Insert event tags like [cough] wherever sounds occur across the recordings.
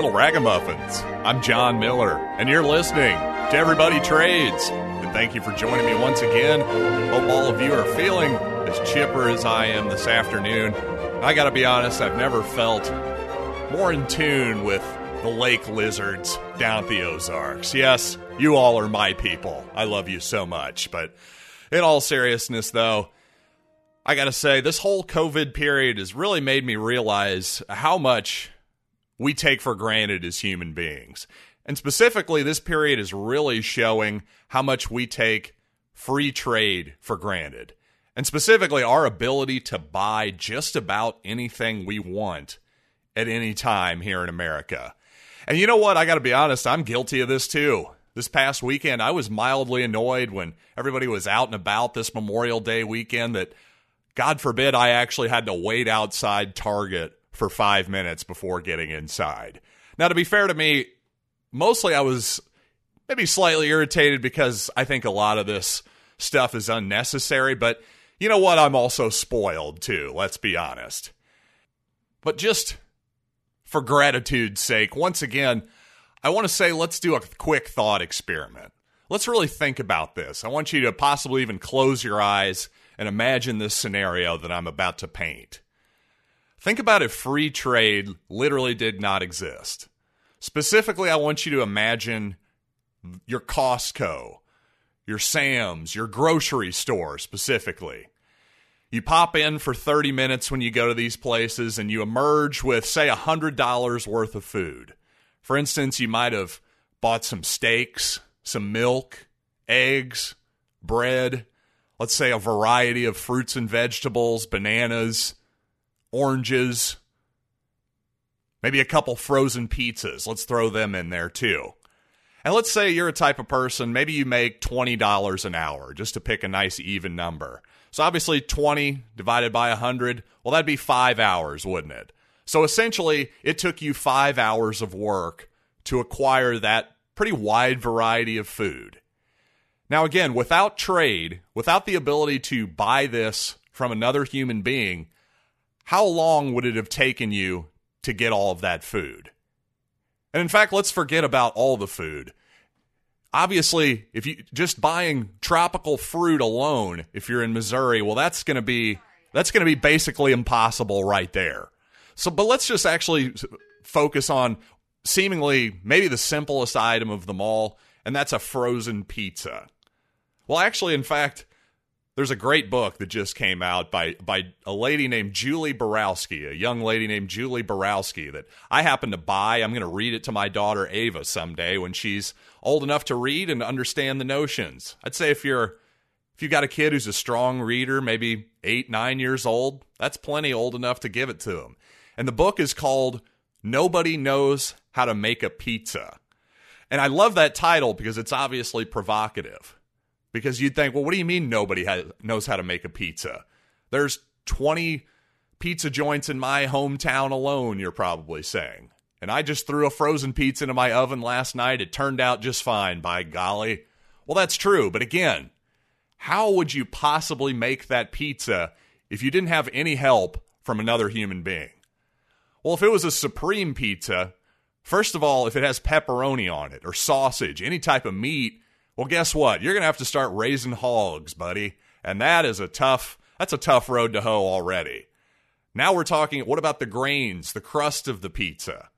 little ragamuffins. I'm John Miller, and you're listening to Everybody Trades. And thank you for joining me once again. Hope all of you are feeling as chipper as I am this afternoon. I gotta be honest, I've never felt more in tune with the lake lizards down at the Ozarks. Yes, you all are my people. I love you so much. But in all seriousness, though, I got to say, this whole COVID period has really made me realize how much we take for granted as human beings. And specifically, this period is really showing how much we take free trade for granted. And specifically, our ability to buy just about anything we want at any time here in America. And you know what? I got to be honest, I'm guilty of this too. This past weekend, I was mildly annoyed when everybody was out and about this Memorial Day weekend that God forbid I actually had to wait outside Target for five minutes before getting inside. Now, to be fair to me, mostly I was maybe slightly irritated because I think a lot of this stuff is unnecessary, but you know what? I'm also spoiled too, let's be honest. But just for gratitude's sake, once again, I want to say let's do a quick thought experiment. Let's really think about this. I want you to possibly even close your eyes and imagine this scenario that I'm about to paint. Think about if free trade literally did not exist. Specifically, I want you to imagine your Costco, your Sam's, your grocery store specifically. You pop in for 30 minutes when you go to these places and you emerge with, say, $100 worth of food. For instance, you might have bought some steaks, some milk, eggs, bread, let's say, a variety of fruits and vegetables, bananas, oranges, maybe a couple frozen pizzas. Let's throw them in there too. And let's say you're a type of person, maybe you make $20 an hour, just to pick a nice even number. So obviously 20 divided by 100, well, that'd be five hours, wouldn't it? So essentially, it took you five hours of work to acquire that pretty wide variety of food. Now, again, without trade, without the ability to buy this from another human being, how long would it have taken you to get all of that food? And in fact, let's forget about all the food. Obviously, if you just buying tropical fruit alone, if you're in Missouri, well, that's going to be that's going to be basically impossible right there. So, but let's just actually focus on seemingly maybe the simplest item of them all, and that's a frozen pizza. Well, actually, in fact, there's a great book that just came out by by a lady named Julie Borowski, a young lady named Julie Borowski that I happen to buy. I'm going to read it to my daughter Ava someday when she's old enough to read and understand the notions. I'd say if you're if you got a kid who's a strong reader, maybe 8, 9 years old, that's plenty old enough to give it to them. And the book is called Nobody Knows How to Make a Pizza. And I love that title because it's obviously provocative because you'd think, well, what do you mean nobody has, knows how to make a pizza? There's 20 pizza joints in my hometown alone, you're probably saying. And I just threw a frozen pizza into my oven last night. It turned out just fine, by golly. Well, that's true. But again, how would you possibly make that pizza if you didn't have any help from another human being? Well, if it was a supreme pizza, first of all, if it has pepperoni on it or sausage, any type of meat, well, guess what? You're going to have to start raising hogs, buddy. And that is a tough that's a tough road to hoe already. Now we're talking what about the grains, the crust of the pizza?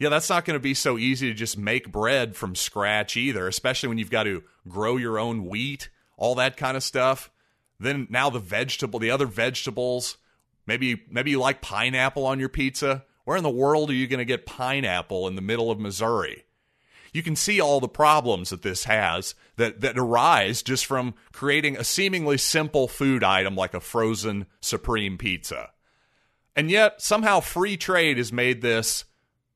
Yeah, that's not going to be so easy to just make bread from scratch either, especially when you've got to grow your own wheat, all that kind of stuff. Then now the vegetable, the other vegetables, maybe maybe you like pineapple on your pizza. Where in the world are you going to get pineapple in the middle of Missouri? You can see all the problems that this has that, that arise just from creating a seemingly simple food item like a frozen supreme pizza. And yet, somehow, free trade has made this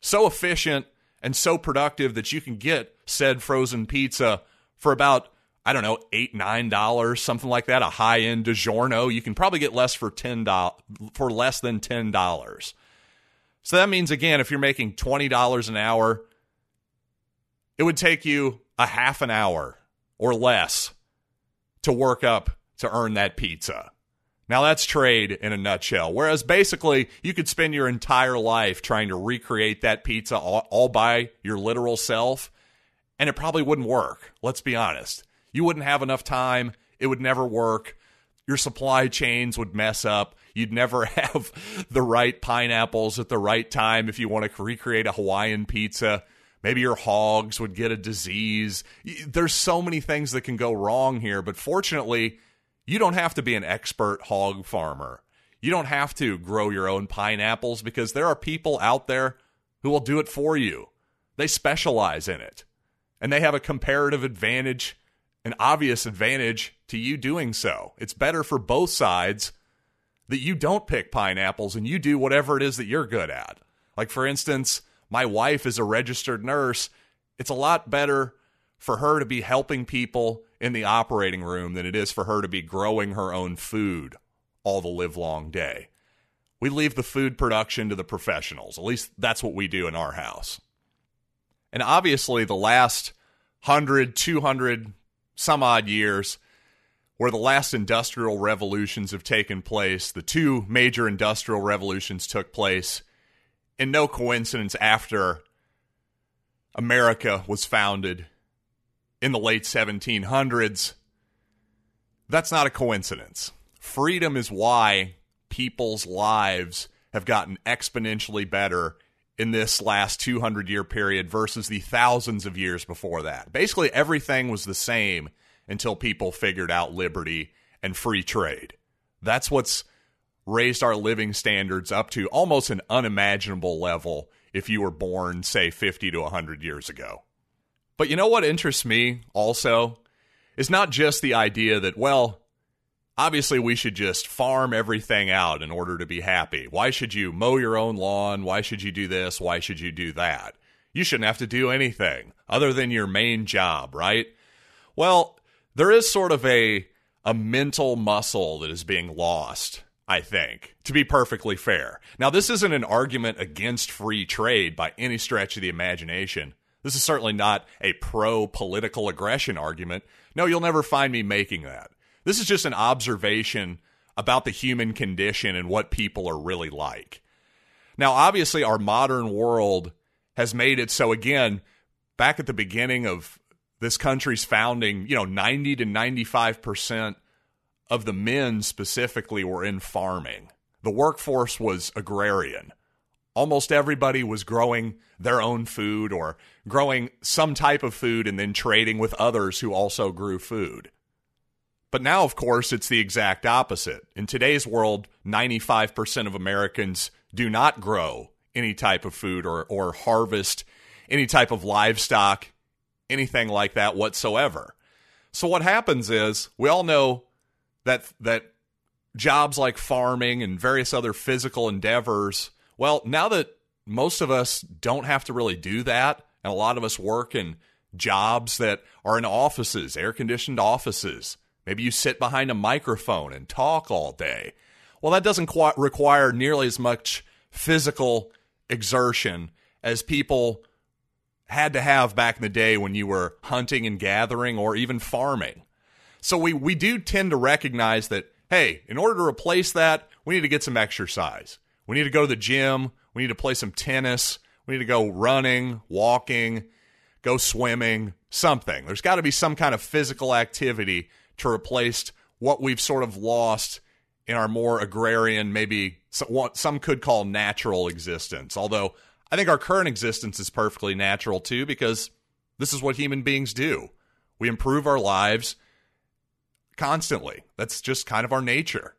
so efficient and so productive that you can get said frozen pizza for about I don't know, eight, nine dollars, something like that. A high end DiGiorno, you can probably get less for ten dollars for less than ten dollars. So that means again, if you're making twenty dollars an hour, it would take you a half an hour or less to work up to earn that pizza. Now that's trade in a nutshell. Whereas basically, you could spend your entire life trying to recreate that pizza all, all, by your literal self, and it probably wouldn't work. Let's be honest. You wouldn't have enough time. It would never work. Your supply chains would mess up. You'd never [laughs] have the right pineapples at the right time if you want to recreate a Hawaiian pizza. Maybe your hogs would get a disease. There's so many things that can go wrong here, but fortunately, you don't have to be an expert hog farmer. You don't have to grow your own pineapples because there are people out there who will do it for you. They specialize in it. And they have a comparative advantage, an obvious advantage to you doing so. It's better for both sides that you don't pick pineapples and you do whatever it is that you're good at. Like, for instance, my wife is a registered nurse. It's a lot better for her to be helping people in the operating room than it is for her to be growing her own food all the live long day. We leave the food production to the professionals. At least that's what we do in our house. And obviously, the last 100, 200, some odd years, where the last industrial revolutions have taken place, the two major industrial revolutions took place in no coincidence after America was founded in the late 1700s. That's not a coincidence. Freedom is why people's lives have gotten exponentially better in this last 200 year period versus the thousands of years before that. Basically, everything was the same until people figured out liberty and free trade. That's what's raised our living standards up to almost an unimaginable level if you were born, say, 50 to 100 years ago. But you know what interests me also is not just the idea that, well, obviously we should just farm everything out in order to be happy. Why should you mow your own lawn? Why should you do this? Why should you do that? You shouldn't have to do anything other than your main job, right? Well, there is sort of a a mental muscle that is being lost, I think, to be perfectly fair. Now, this isn't an argument against free trade by any stretch of the imagination. This is certainly not a pro political aggression argument. No, you'll never find me making that. This is just an observation about the human condition and what people are really like. Now, obviously, our modern world has made it so, again, back at the beginning of this country's founding, you know, 90 to 95% of the men specifically were in farming. The workforce was agrarian almost everybody was growing their own food or growing some type of food and then trading with others who also grew food. But now, of course, it's the exact opposite. In today's world, 95% of Americans do not grow any type of food or, or harvest any type of livestock, anything like that whatsoever. So what happens is we all know that that jobs like farming and various other physical endeavors well, now that most of us don't have to really do that, and a lot of us work in jobs that are in offices, air conditioned offices, maybe you sit behind a microphone and talk all day. Well, that doesn't quite require nearly as much physical exertion as people had to have back in the day when you were hunting and gathering or even farming. So we, we do tend to recognize that, hey, in order to replace that, we need to get some exercise. We need to go to the gym. We need to play some tennis. We need to go running, walking, go swimming, something. There's got to be some kind of physical activity to replace what we've sort of lost in our more agrarian, maybe what some could call natural existence. Although I think our current existence is perfectly natural too, because this is what human beings do. We improve our lives constantly. That's just kind of our nature.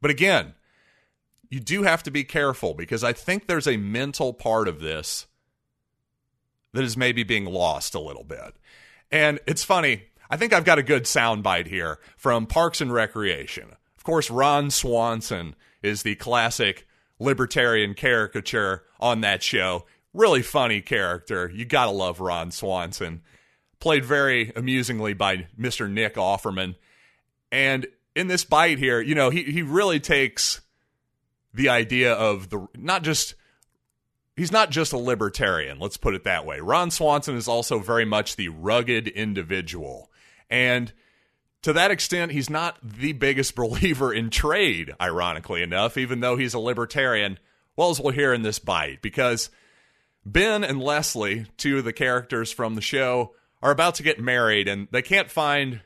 But again, you do have to be careful because I think there's a mental part of this that is maybe being lost a little bit. And it's funny. I think I've got a good soundbite here from Parks and Recreation. Of course, Ron Swanson is the classic libertarian caricature on that show. Really funny character. You got to love Ron Swanson. Played very amusingly by Mr. Nick Offerman. And in this bite here, you know, he, he really takes the idea of the not just he's not just a libertarian, let's put it that way. Ron Swanson is also very much the rugged individual. And to that extent, he's not the biggest [laughs] believer in trade, ironically enough, even though he's a libertarian. Well, as we'll hear in this bite, because Ben and Leslie, two of the characters from the show, are about to get married and they can't find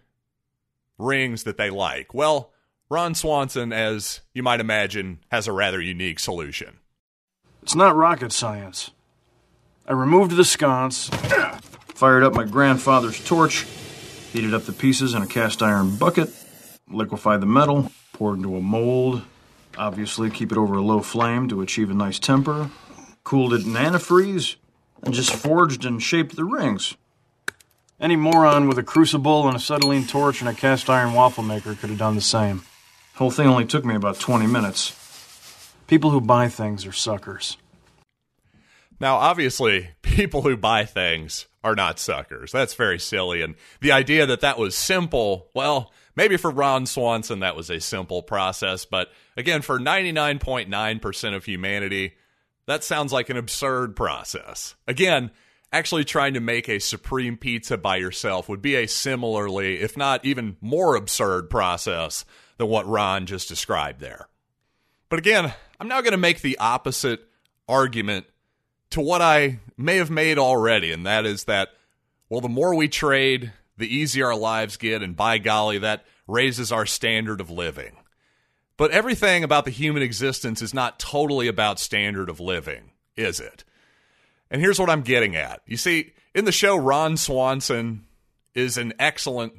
rings that they like. Well, Ron Swanson, as you might imagine, has a rather unique solution. It's not rocket science. I removed the sconce, fired up my grandfather's torch, heated up the pieces in a cast iron bucket, liquefied the metal, poured into a mold, obviously keep it over a low flame to achieve a nice temper, cooled it in antifreeze, and just forged and shaped the rings. Any moron with a crucible and a acetylene torch and a cast iron waffle maker could have done the same. The whole thing only took me about 20 minutes. People who buy things are suckers. Now, obviously, people who buy things are not suckers. That's very silly. And the idea that that was simple, well, maybe for Ron Swanson, that was a simple process. But again, for 99.9% of humanity, that sounds like an absurd process. Again, actually trying to make a supreme pizza by yourself would be a similarly, if not even more absurd process than what Ron just described there. But again, I'm now going to make the opposite argument to what I may have made already, and that is that, well, the more we trade, the easier our lives get, and by golly, that raises our standard of living. But everything about the human existence is not totally about standard of living, is it? And here's what I'm getting at. You see, in the show, Ron Swanson is an excellent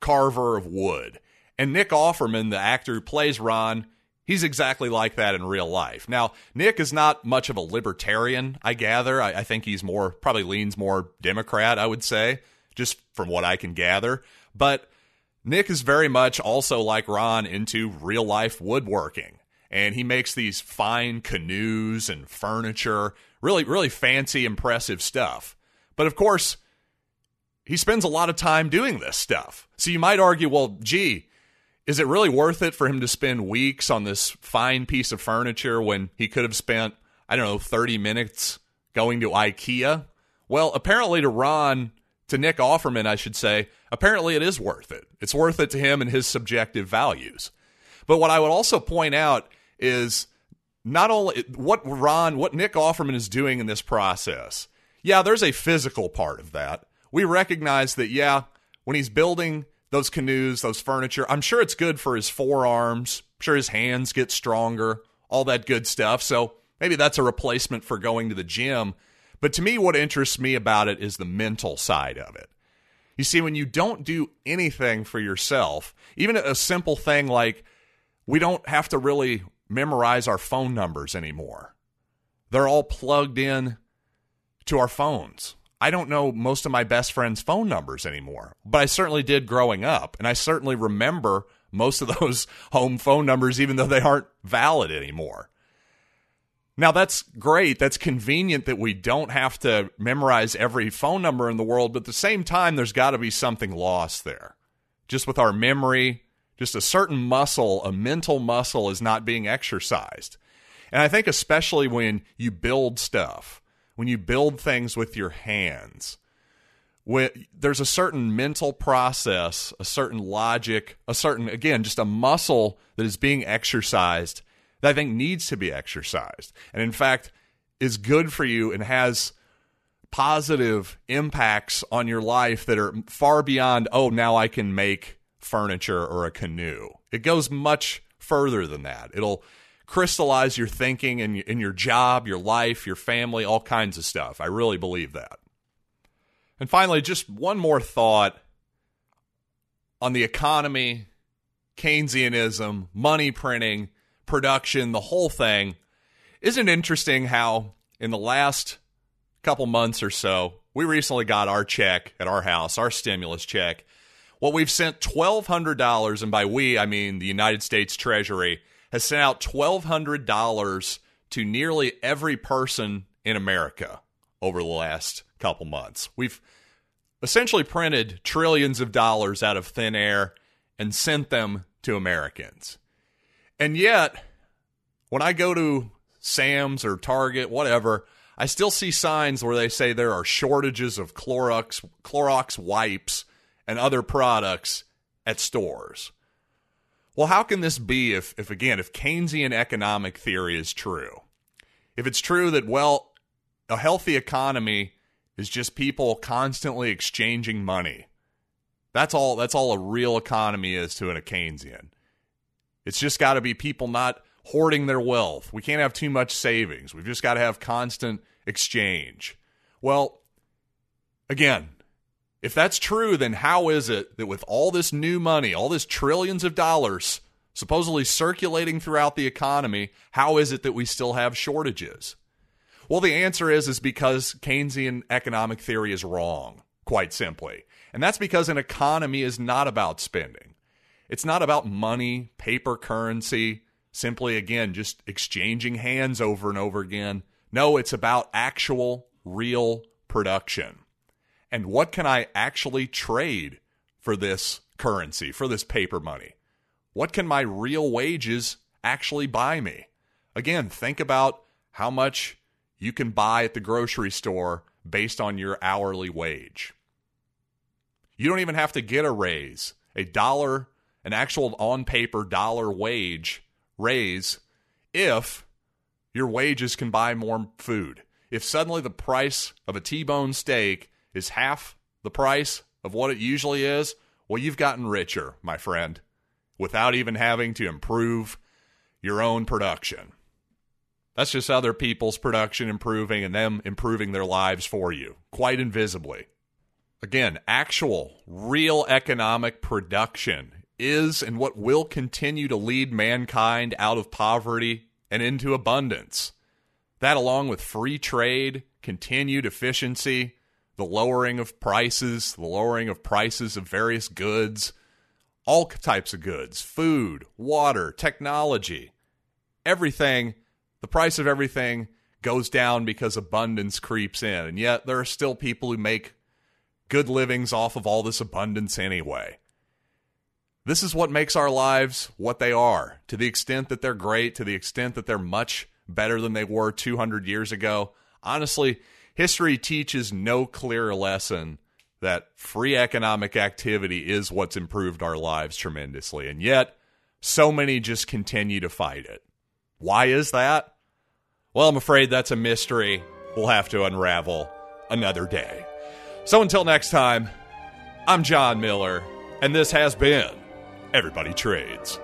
carver of wood. And Nick Offerman, the actor who plays Ron, he's exactly like that in real life. Now, Nick is not much of a libertarian, I gather. I, I think he's more, probably leans more Democrat, I would say, just from what I can gather. But Nick is very much also like Ron into real life woodworking. And he makes these fine canoes and furniture, really, really fancy, impressive stuff. But of course, he spends a lot of time doing this stuff. So you might argue, well, gee, is it really worth it for him to spend weeks on this fine piece of furniture when he could have spent, I don't know, 30 minutes going to IKEA? Well, apparently to Ron, to Nick Offerman, I should say, apparently it is worth it. It's worth it to him and his subjective values. But what I would also point out is not only what Ron, what Nick Offerman is doing in this process. Yeah, there's a physical part of that. We recognize that, yeah, when he's building those canoes, those furniture. I'm sure it's good for his forearms. I'm sure his hands get stronger, all that good stuff. So maybe that's a replacement for going to the gym. But to me, what interests me about it is the mental side of it. You see, when you don't do anything for yourself, even a simple thing like we don't have to really memorize our phone numbers anymore, they're all plugged in to our phones. I don't know most of my best friends' phone numbers anymore, but I certainly did growing up. And I certainly remember most of [laughs] those home phone numbers, even though they aren't valid anymore. Now, that's great. That's convenient that we don't have to memorize every phone number in the world, but at the same time, there's got to be something lost there. Just with our memory, just a certain muscle, a mental muscle, is not being exercised. And I think, especially when you build stuff, when you build things with your hands, when, there's a certain mental process, a certain logic, a certain, again, just a muscle that is being exercised that I think needs to be exercised. And in fact, is good for you and has positive impacts on your life that are far beyond, oh, now I can make furniture or a canoe. It goes much further than that. It'll crystallize your thinking and in your job, your life, your family, all kinds of stuff. I really believe that. And finally, just one more thought on the economy, Keynesianism, money printing, production, the whole thing. Isn't interesting how in the last couple months or so, we recently got our check at our house, our stimulus check. Well, we've sent $1,200, and by we, I mean the United States Treasury has sent out $1,200 to nearly every person in America over the last couple months. We've essentially printed trillions of dollars out of thin air and sent them to Americans. And yet, when I go to Sam's or Target, whatever, I still see signs where they say there are shortages of Clorox Clorox wipes and other products at stores. Well, how can this be if, if again, if Keynesian economic theory is true? If it's true that, well, a healthy economy is just people constantly exchanging money. That's all that's all a real economy is to a Keynesian. It's just got to be people not hoarding their wealth. We can't have too much savings. We've just got to have constant exchange. Well, again, if that's true, then how is it that with all this new money, all this trillions of dollars supposedly circulating throughout the economy, how is it that we still have shortages? Well, the answer is is because Keynesian economic theory is wrong, quite simply. And that's because an economy is not about spending. It's not about money, paper currency, simply again just exchanging hands over and over again. No, it's about actual real production. And what can I actually trade for this currency, for this paper money? What can my real wages actually buy me? Again, think about how much you can buy at the grocery store based on your hourly wage. You don't even have to get a raise. A dollar, an actual on paper dollar wage raise if your wages can buy more food. If suddenly the price of a T bone steak is half the price of what it usually is, well, you've gotten richer, my friend, without even having to improve your own production. That's just other people's production improving and them improving their lives for you, quite invisibly. Again, actual, real economic production is and what will continue to lead mankind out of poverty and into abundance. That, along with free trade, continued efficiency, the lowering of prices, the lowering of prices of various goods, all types of goods, food, water, technology, everything the price of everything goes down because abundance creeps in. And yet there are still people who make good livings off of all this abundance anyway. This is what makes our lives what they are. To the extent that they're great, to the extent that they're much better than they were 200 years ago. Honestly, history teaches no clearer lesson that free economic activity is what's improved our lives tremendously. And yet, so many just continue to fight it. Why is that? Well, I'm afraid that's a mystery we'll have to unravel another day. So until next time, I'm John Miller, and this has been Everybody Trades.